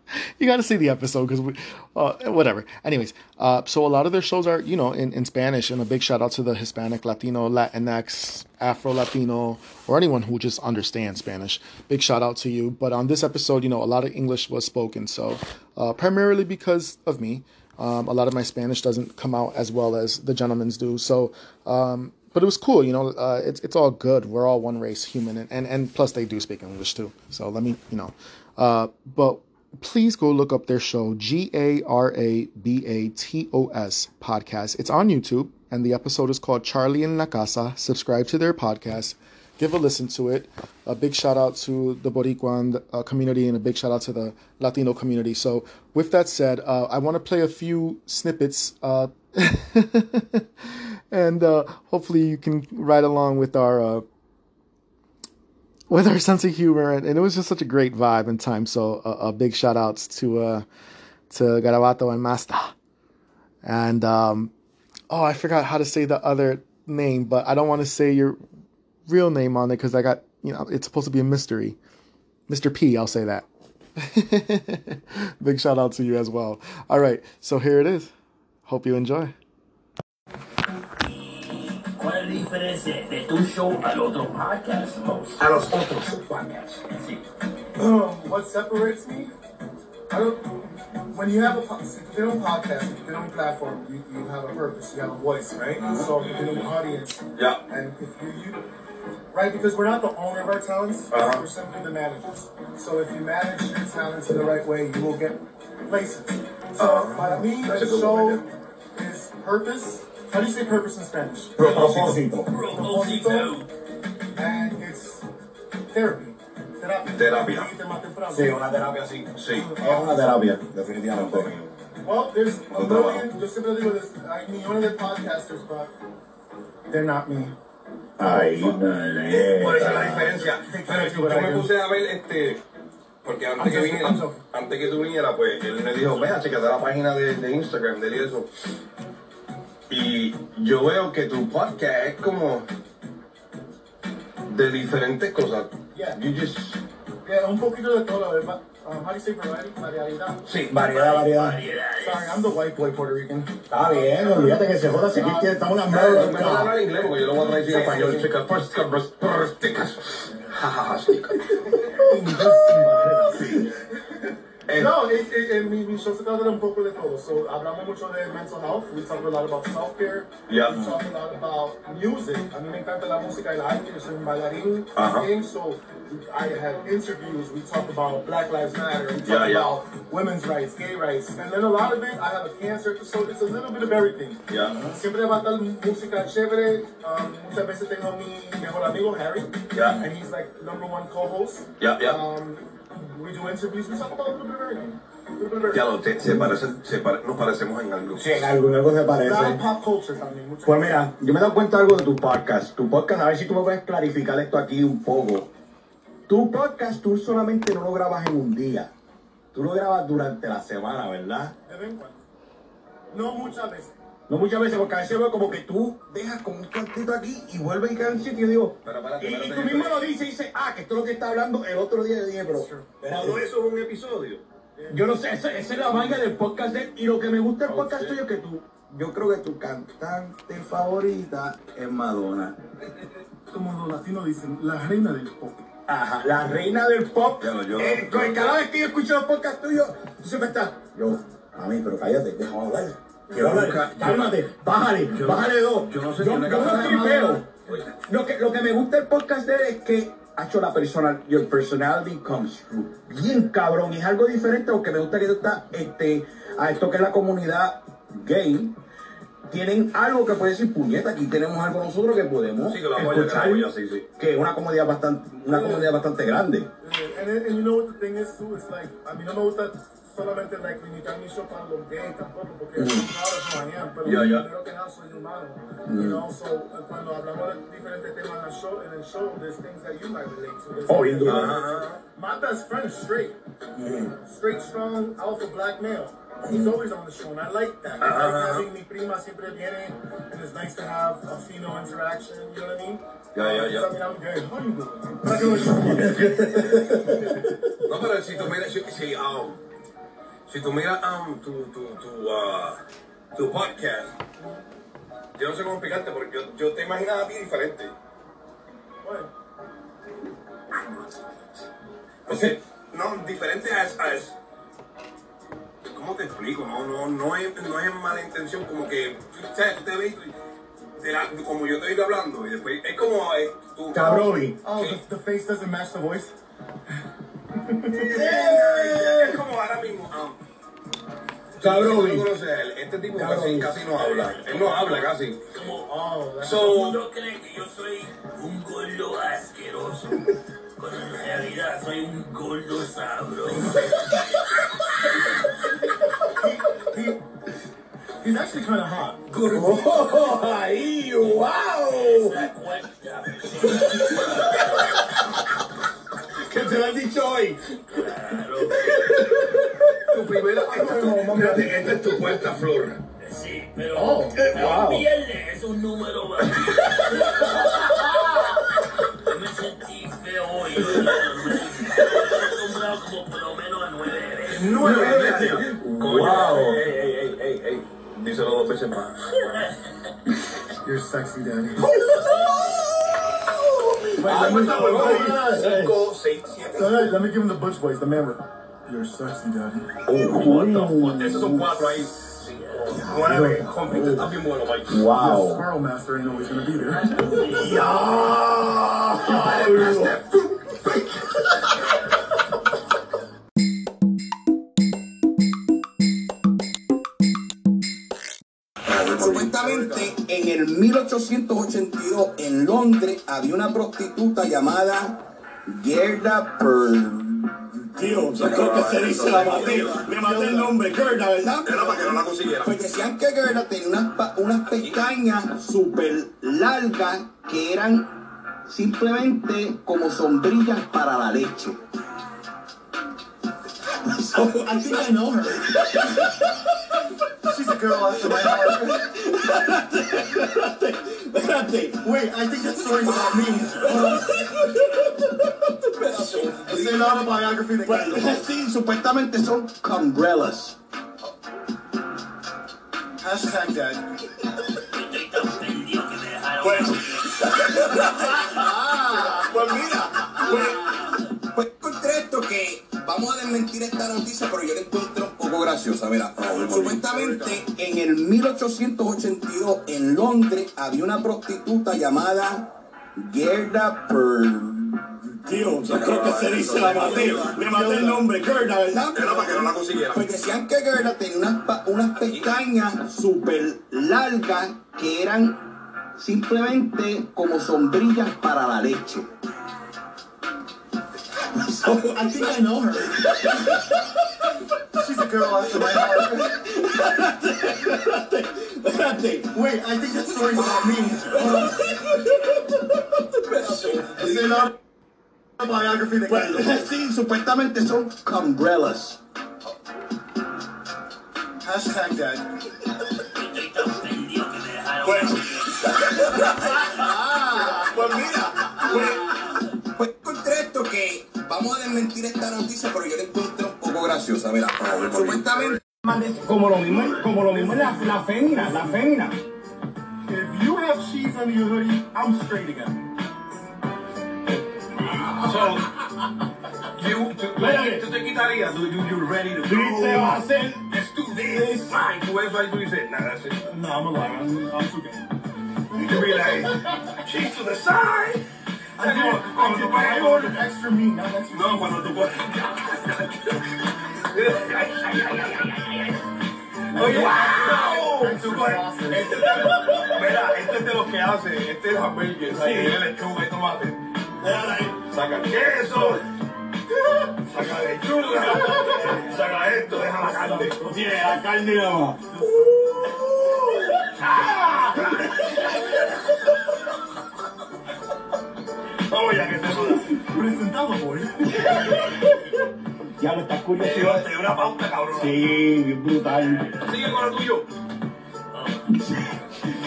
you got to see the episode because we, uh, whatever. Anyways, uh, so a lot of their shows are, you know, in, in Spanish, and a big shout out to the Hispanic, Latino, Latinx, Afro Latino, or anyone who just understands Spanish. Big shout out to you. But on this episode, you know, a lot of English was spoken, so uh, primarily because of me. Um, a lot of my Spanish doesn't come out as well as the gentlemen's do. So, um, but it was cool, you know. Uh, it's it's all good. We're all one race, human, and, and and plus they do speak English too. So let me, you know. Uh, but please go look up their show, G A R A B A T O S podcast. It's on YouTube, and the episode is called Charlie and La Casa. Subscribe to their podcast, give a listen to it. A big shout out to the Boricuan uh, community and a big shout out to the Latino community. So, with that said, uh, I want to play a few snippets. Uh, and uh, hopefully, you can ride along with our uh, with our sense of humor, and, and, it was just such a great vibe and time. So a, a big shout outs to uh, to Garabato and Masta, and um, oh, I forgot how to say the other name, but I don't want to say your real name on it because I got you know it's supposed to be a mystery. Mr. P, I'll say that. big shout out to you as well. All right, so here it is. Hope you enjoy. ¿Cuál es la diferencia de tu show al otro podcast host? A los otros podcasts. Sí. Um, what separates me? I don't, when you have a you don't podcast, if you don't platform, you, you have a purpose, you have a voice, right? So if you're an audience, Yeah. and if you, you right, because we're not the owner of our talents, Uh-huh. we're simply the managers. So if you manage your talents in the right way, you will get places. So Uh-huh. mí, That's the show is purpose. How do you say purpose in Spanish? Propósito. Propósito. And therapy. Terapia. Terapia. Sí, una terapia así. Sí. Es una terapia, definitivamente. Well, there's a million, yo siempre digo this, hay millones de podcasters, but they're not me. Ahí, dale. Por eso es la diferencia. Pero yo me puse a ver este. Porque antes que viniera, antes que tú vinieras, pues él me dijo, vea, checate la página de, de Instagram de eso. Y yo veo que tu podcast es como de diferentes cosas. Yeah. You just, Yeah, un poquito de todo, ¿verdad? Um, how do you say variety? Variedad. sí, Variedad, variedad. Sorry, I'm the white boy Puerto Rican. Está bien, olvídate que se joda si aquí tiene- estamos en la No, mierda. me voy a hablar inglés porque yo lo voy a traducir en español. Chicas. Ja, ja, ja. Eh, No, it, it, it, mi, mi show se trata de un poco de todo. So, hablamos mucho de mental health. We talk a lot about self-care. Yeah. We talk a lot about music. A mí me encanta la música y el arte. Yo soy un bailarín. Ajá. también. So, I have interviews. We talk about Black Lives Matter. We talk Yeah, yeah. about women's rights, gay rights. And then a lot of it, I have a cancer episode. It's a little bit of everything. Yeah. Siempre va a estar música chévere. Um, muchas veces tengo a mi mejor amigo, Harry. Yeah. And he's like number one co-host. Yeah, yeah. Um, Ya lo, te- se parecen, se pare- nos parecemos en algo. Sí, en algo, en algo se parece. Pues mira, yo me he dado cuenta de algo de tu podcast. Tu podcast, a ver si tú me puedes clarificar esto aquí un poco. Tu podcast tú solamente no lo grabas en un día. Tú lo grabas durante la semana, ¿verdad? De vez en cuando. No muchas veces. No muchas veces, porque a veces veo como que tú dejas como un cuartito aquí y vuelves y queda en sitio y digo. Pero y, tú mismo lo dices y dices, ah, que esto es lo que está hablando el otro día de pero. Todo espérate, eso es un episodio. Yo no sé, esa, esa es la vaina del podcast de. Y lo que me gusta del podcast tuyo es que tú. Yo creo que tu cantante favorita es Madonna. Como los latinos dicen, la reina del pop. Ajá, la reina del pop. Yo- Eh, yo- cada vez que yo escucho los podcasts tuyos, tú siempre estás. Yo, a mí, pero cállate, déjame hablar. Yo- Cálmate, bájale, yo- bájale dos. yo no sé, yo, no tripeo. Lo que, lo que me gusta del podcast de él es que ha hecho la persona, your personality comes through. Bien cabrón, y es algo diferente porque me gusta que tú estás, este, a esto que es la comunidad gay. Tienen algo que puede decir puñeta, aquí tenemos algo nosotros que podemos Sí, que lo apoya, que lo escuchar, apoya, sí, sí. que es una comunidad bastante, una comunidad bastante grande. And, and you know what the thing is too? It's like, a mí no me gusta solamente like limitar mi show para los gays tampoco, porque Mm. es mañana, pero Ya, ya. primero que nada soy humano. Mm. You know, so eh, cuando hablamos de diferentes temas en el show, en el show, there's things that you might relate to. There's Oh, bien that- My best friend is straight. Straight, strong, alpha black male. He's always on the show, and I like that. I like Uh-huh. having mi prima siempre viene, and it's nice to have a female interaction, you know what I mean? Yeah, yeah, ya. I mean, I'm gay. How you doing? How you doing? No, pero si tú miras, si, si, um, si tú miras um, tu, tu, tu, uh, tu podcast, yo no sé cómo explicarte porque yo, yo te imaginaba a ti diferente. What? Porque, no, diferente es, es ¿cómo te explico? No, no, no es, no es en mala intención, como que, o sea, tú te ves, de la- como yo te digo hablando, y después, es como, eh, tú. Oh, the, the face doesn't match the voice. Es como ahora mismo, Cabrón. conoces él, este tipo casi, Cabrón. casi no habla, él no habla casi. Oh, Todo el So, mundo cree que yo soy un gordo asqueroso. Cuando en realidad soy un gordo sabroso. he, he's actually kind of hot. Oh, ahí, wow. Que te lo han dicho hoy. Claro. tu primera, esta, es tu- fíjate, esta es tu cuarta flor. Sí, pero, Oh, pero wow. un viernes es un número bajo. Yo me sentí feo hoy. acostumbrado como por lo menos a nueve veces. Nueve veces. Wow. ey, ey, ey, ey, ey. Díselo dos veces más. You're sexy, daddy. Ah, let, me. Hey. Cinco, seis, siete. Hey, let me give him the butch voice, the man voice. You're sexy, daddy. What the fuck? Esos son cuatro ahí. Cinco, nueve. Compite, está bien bueno, Mike. Your Wow. squirrel master ain't always gonna be there. en el 1882 en Londres había una prostituta llamada Gerda per... Tío, yo creo que se dice la maté. Me maté el nombre, Gerda, ¿verdad? Era para que no la consiguiera. Pues decían que Gerda tenía unas, unas pestañas súper largas que eran simplemente como sombrillas para la leche. So I think I know her. She's a girl after my heart. Espérate. Wait, I think that story's about me. It's an autobiography that Pues, sí, supuestamente son umbrellas. Hashtag dad. Estoy tan perdido que me dejaron. Pues. Ah, pues mira. Pues. Pues encontré esto que vamos a desmentir esta noticia, pero yo la encuentro un poco graciosa. Mira, supuestamente en el 1882 en Londres había una prostituta llamada Gerda per... Tío, yo creo que se dice la maté. Me maté el nombre, Gerda, ¿verdad? Era para que no la consiguiera. Pues decían que Gerda tenía unas, unas pestañas súper largas que eran simplemente como sombrillas para la leche. So I think I know her. She's a girl after my heart. Wait, I think that story's about me. It's an autobiography that Pues. Sí, supuestamente son umbrellas. Hashtag dad. Estoy tan perdido que me dejaron. Pues. Ah, pues mira. Pues. Pues encontré esto que vamos a desmentir esta noticia, pero yo la encuentro un poco graciosa. Mira, supuestamente Como lo mismo, como lo mismo la, la fémina, la fémina. If you have cheese under your hoodie, I'm straight again. Ah. So, you, tú, Espérate. tú te quitarías, you, you, you're ready to Sí, go. te va a hacer. Let's do this. Fine, tú ves ahí, tú dices, nah, that's it. No, I'm a liar. I'm, I'm too gay. You can be like, cheese to the side. I did, I Cuando did, tú but I pones- ordered extra meat. Now that's No, cuando tú pones... Oye, wow. Tú coges- Este es de- Mira, este es de los que hace, este es hamburgues, ahí el lechuga y tomate. Déjala ahí. Saca el queso, saca lechuga, saca esto, deja la carne. Tiene la carne nada más. Vamos ya que te joda. presentado, boy. Ya lo estás curioso. te dio una pauta, cabrón. Sí, bien brutal. Sigue con lo tuyo.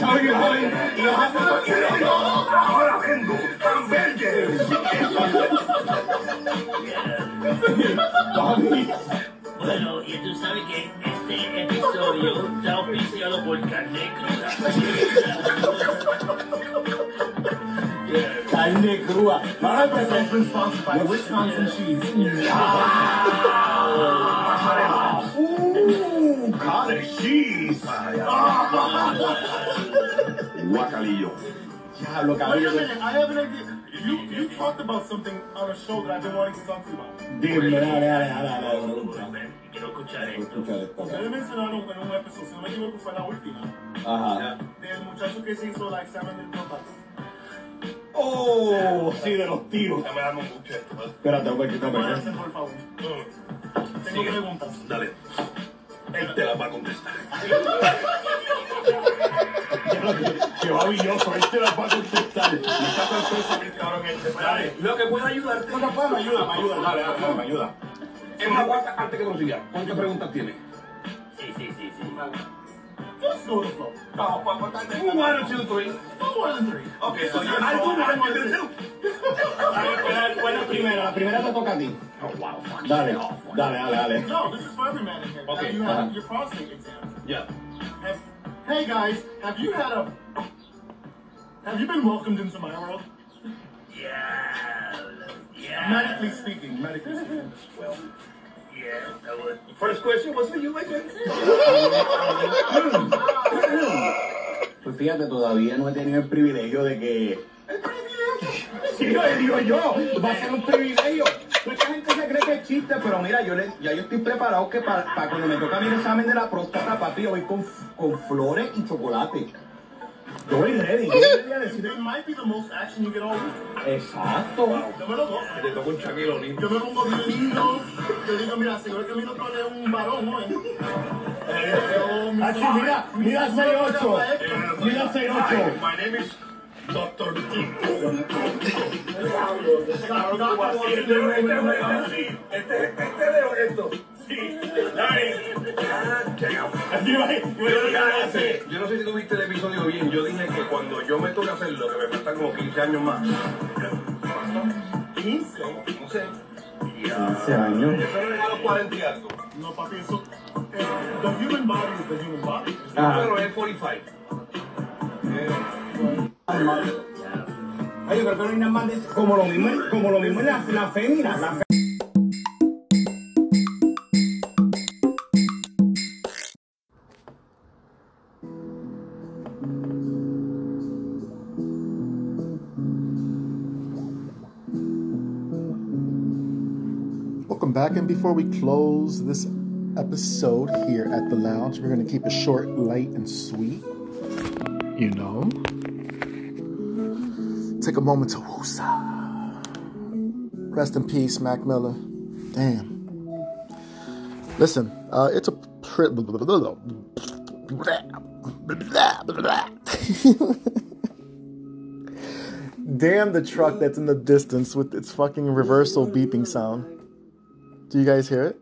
Oye, oye, y los hace- Ahora vengo, hamburgues. Papi, Bueno, y tú sabes que este episodio está auspiciado por carne Carne cruda. Vamos a empezar. It's been sponsored by Wisconsin cheese. Uh, cottage cheese. Guacalillo. Diablo, Wait a minute, I have an idea. You you talked about something on a show that I've been wanting to talk to you about. Dime, dale, dale, dale, dale. Quiero escuchar esto. Ustedes mencionaron en un episodio, si no me equivoco fue la última, Ajá. del muchacho que se hizo like seven little robots. Oh, sí, de los tiros. Dame dame un buche esto. ¿vale? Espérate, un poquito, Pueden un hacer, por favor. Tengo Sigue. preguntas. Dale. Él te las va a contestar. Qué babilloso, él te la va a contestar. Me está sorpresa bien cabrón este. Dale. Lo que pueda ayudarte. No, no, pues, me ayuda, me ayuda, dale, dale, me ayuda. Es más, aguanta antes que prosiga. ¿Cuántas preguntas tienes? Sí, sí, sí, sí. Just go with the flow. No, pa- pa- pa- One, two, three. No more than three. Okay, so you're I do one, you do two. ¿Cuál es la primera? Primera te toca a ti. Oh, wow, fuck. Dale, dale, dale, dale. No, this is for every man in here. Okay, Have you uh-huh. your prostate exam? Yeah. Have, hey guys, have you had a? Have you been welcomed into my world? Yeah. Yeah. Medically speaking, medically speaking. Well, Yeah, that was. first question was for you, my friend. Fíjate, todavía no he tenido el privilegio de que. ¿El privilegio? Sí, lo digo yo. Va a ser un privilegio. Mucha gente se cree que es chiste, pero mira, yo le, ya yo estoy preparado que para cuando me toca mi examen de la próstata, papi, yo voy con, con flores y chocolate. Estoy ready. Yo quería decir It might be the most action you get all week. Exacto. Dame los dos. Te toca un Shaquille O'Neal. Yo me pongo violino. Yo digo, mira, seguro que mi doctor es un varón, ¿no? Aquí, mira, Mi mira suave 6'8". para esto. Mira 6'8". My name is Dr. Este, este esto. Yo no sé si tú viste el episodio bien. Yo dije que cuando yo me toque hacerlo, que me faltan como 15 años más. 15. No sé. 15 años. Eso no es a los 40 y algo. No, papi, eso. eh, The human body is the human body. Ajá. Pero es 45. Oye, pero que no hay nada más de como lo mismo, como lo mismo en la, la fémina, la fe- And before we close this episode here at the lounge, we're going to keep it short, light, and sweet. You know, take a moment to woosah. Rest in peace, Mac Miller. Damn. Listen, uh, it's a Damn the truck that's in the distance with its fucking reversal beeping sound. Do you guys hear it?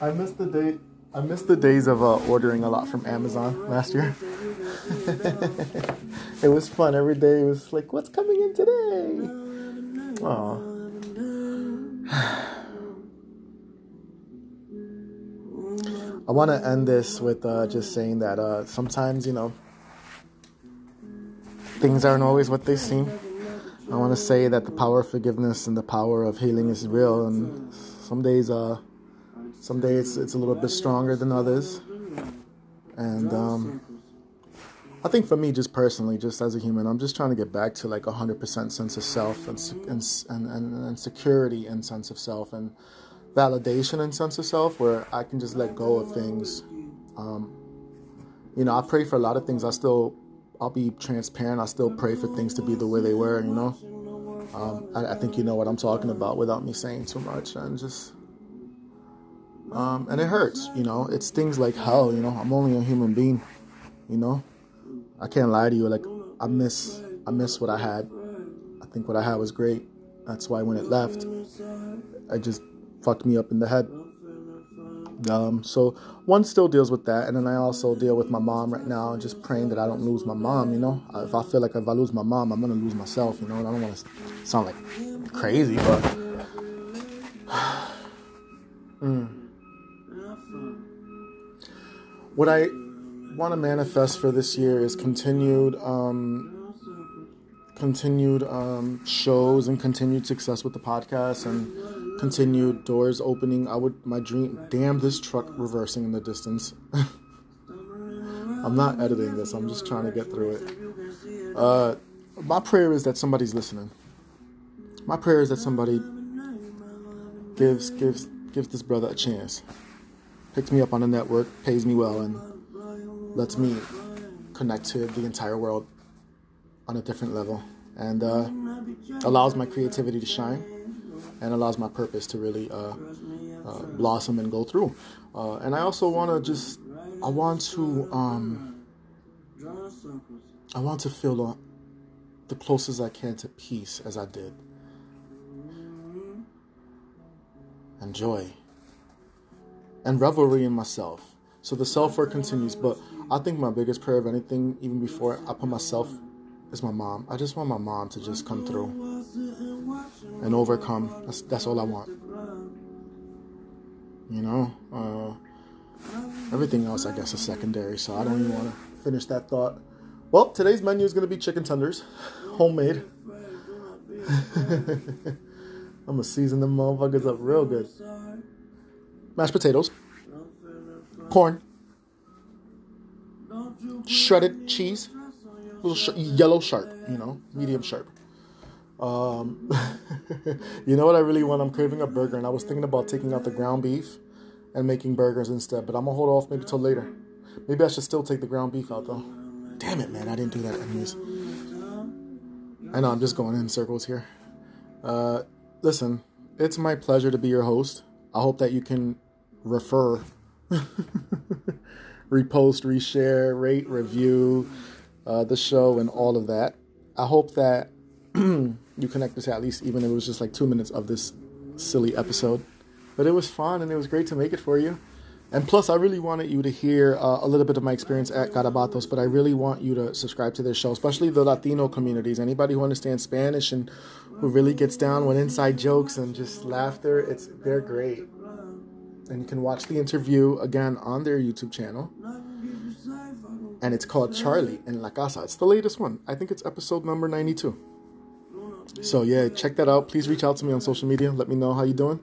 I missed the day. I missed the days of uh, ordering a lot from Amazon last year. it was fun every day. It was like, what's coming in today? Aw. I want to end this with uh, just saying that uh, sometimes, you know, things aren't always what they seem. I want to say that the power of forgiveness and the power of healing is real, and some days, uh, some days it's a little bit stronger than others. And um, I think for me, just personally, just as a human, I'm just trying to get back to like a hundred percent sense of self and, and and and and security and sense of self and validation and sense of self, where I can just let go of things. Um, you know, I pray for a lot of things. I still I'll be transparent. I still pray for things to be the way they were, you know. Um, I, I think you know what I'm talking about without me saying too much, and just, um, and it hurts, you know. It's things like hell, you know. I'm only a human being, you know. I can't lie to you. Like I miss, I miss what I had. I think what I had was great. That's why when it left, it just fucked me up in the head. Um, so one still deals with that, and then I also deal with my mom right now, and just praying that I don't lose my mom. You know, Uh, if I feel like if I lose my mom, I'm gonna lose myself. You know, and I don't want to sound like crazy, but Mm. what I want to manifest for this year is continued, um, continued um, shows and continued success with the podcast and continued doors opening. I would my dream. Damn, this truck reversing in the distance. I'm not editing this. I'm just trying to get through it. Uh, my prayer is that somebody's listening. My prayer is that somebody gives gives gives this brother a chance, picks me up on the network, pays me well, and lets me connect to the entire world on a different level, and uh, allows my creativity to shine, and allows my purpose to really uh, uh, blossom and go through. Uh, and I also want to just, I want to, um, I want to feel the, the closest I can to peace as I did. And joy. And revelry in myself. So the self work continues, but I think my biggest prayer of anything, even before I put myself, is my mom. I just want my mom to just come through and overcome. That's that's all I want. You know, uh, everything else I guess is secondary. So I don't even want to finish that thought. Well, today's menu is gonna be chicken tenders, homemade. I'm gonna season them motherfuckers up real good. Mashed potatoes, corn, shredded cheese, little sh- yellow sharp, you know, medium sharp. Um, you know what I really want? I'm craving a burger, and I was thinking about taking out the ground beef and making burgers instead. But I'm gonna hold off maybe till later. Maybe I should still take the ground beef out though. Damn it, man! I didn't do that. Anyways, I know I'm just going in circles here. Uh, listen, it's my pleasure to be your host. I hope that you can refer, repost, reshare, rate, review uh, the show, and all of that. I hope that you connect to at least even if it was just like two minutes of this silly episode. But it was fun and it was great to make it for you. And plus, I really wanted you to hear uh, a little bit of my experience at Garabatos, but I really want you to subscribe to their show, especially the Latino communities. Anybody who understands Spanish and who really gets down with inside jokes and just laughter, it's they're great. And you can watch the interview again on their YouTube channel. And it's called Charlie in La Casa. It's the latest one. I think it's episode number 92. So yeah, check that out. Please reach out to me on social media. Let me know how you're doing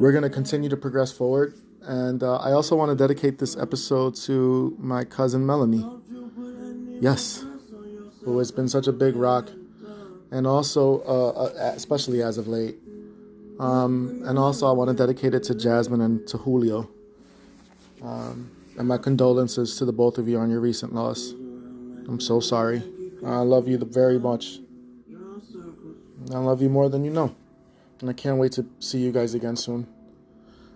we're to continue to progress forward. And uh, I also want to dedicate this episode to my cousin Melanie. Yes, who has been such a big rock, and also, uh, uh especially as of late. Um, and also, I want to dedicate it to Jasmine and to Julio. Um, and my condolences to the both of you on your recent loss. I'm so sorry. I love you very much. I love you more than you know. And I can't wait to see you guys again soon.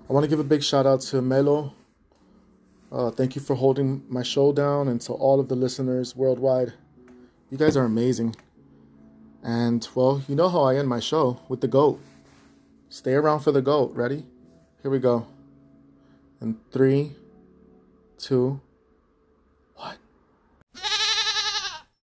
I want to give a big shout out to Melo. Uh, thank you for holding my show down and to all of the listeners worldwide. You guys are amazing. And, well, you know how I end my show with the GOAT. Stay around for the GOAT. Ready? Here we go. In three, two,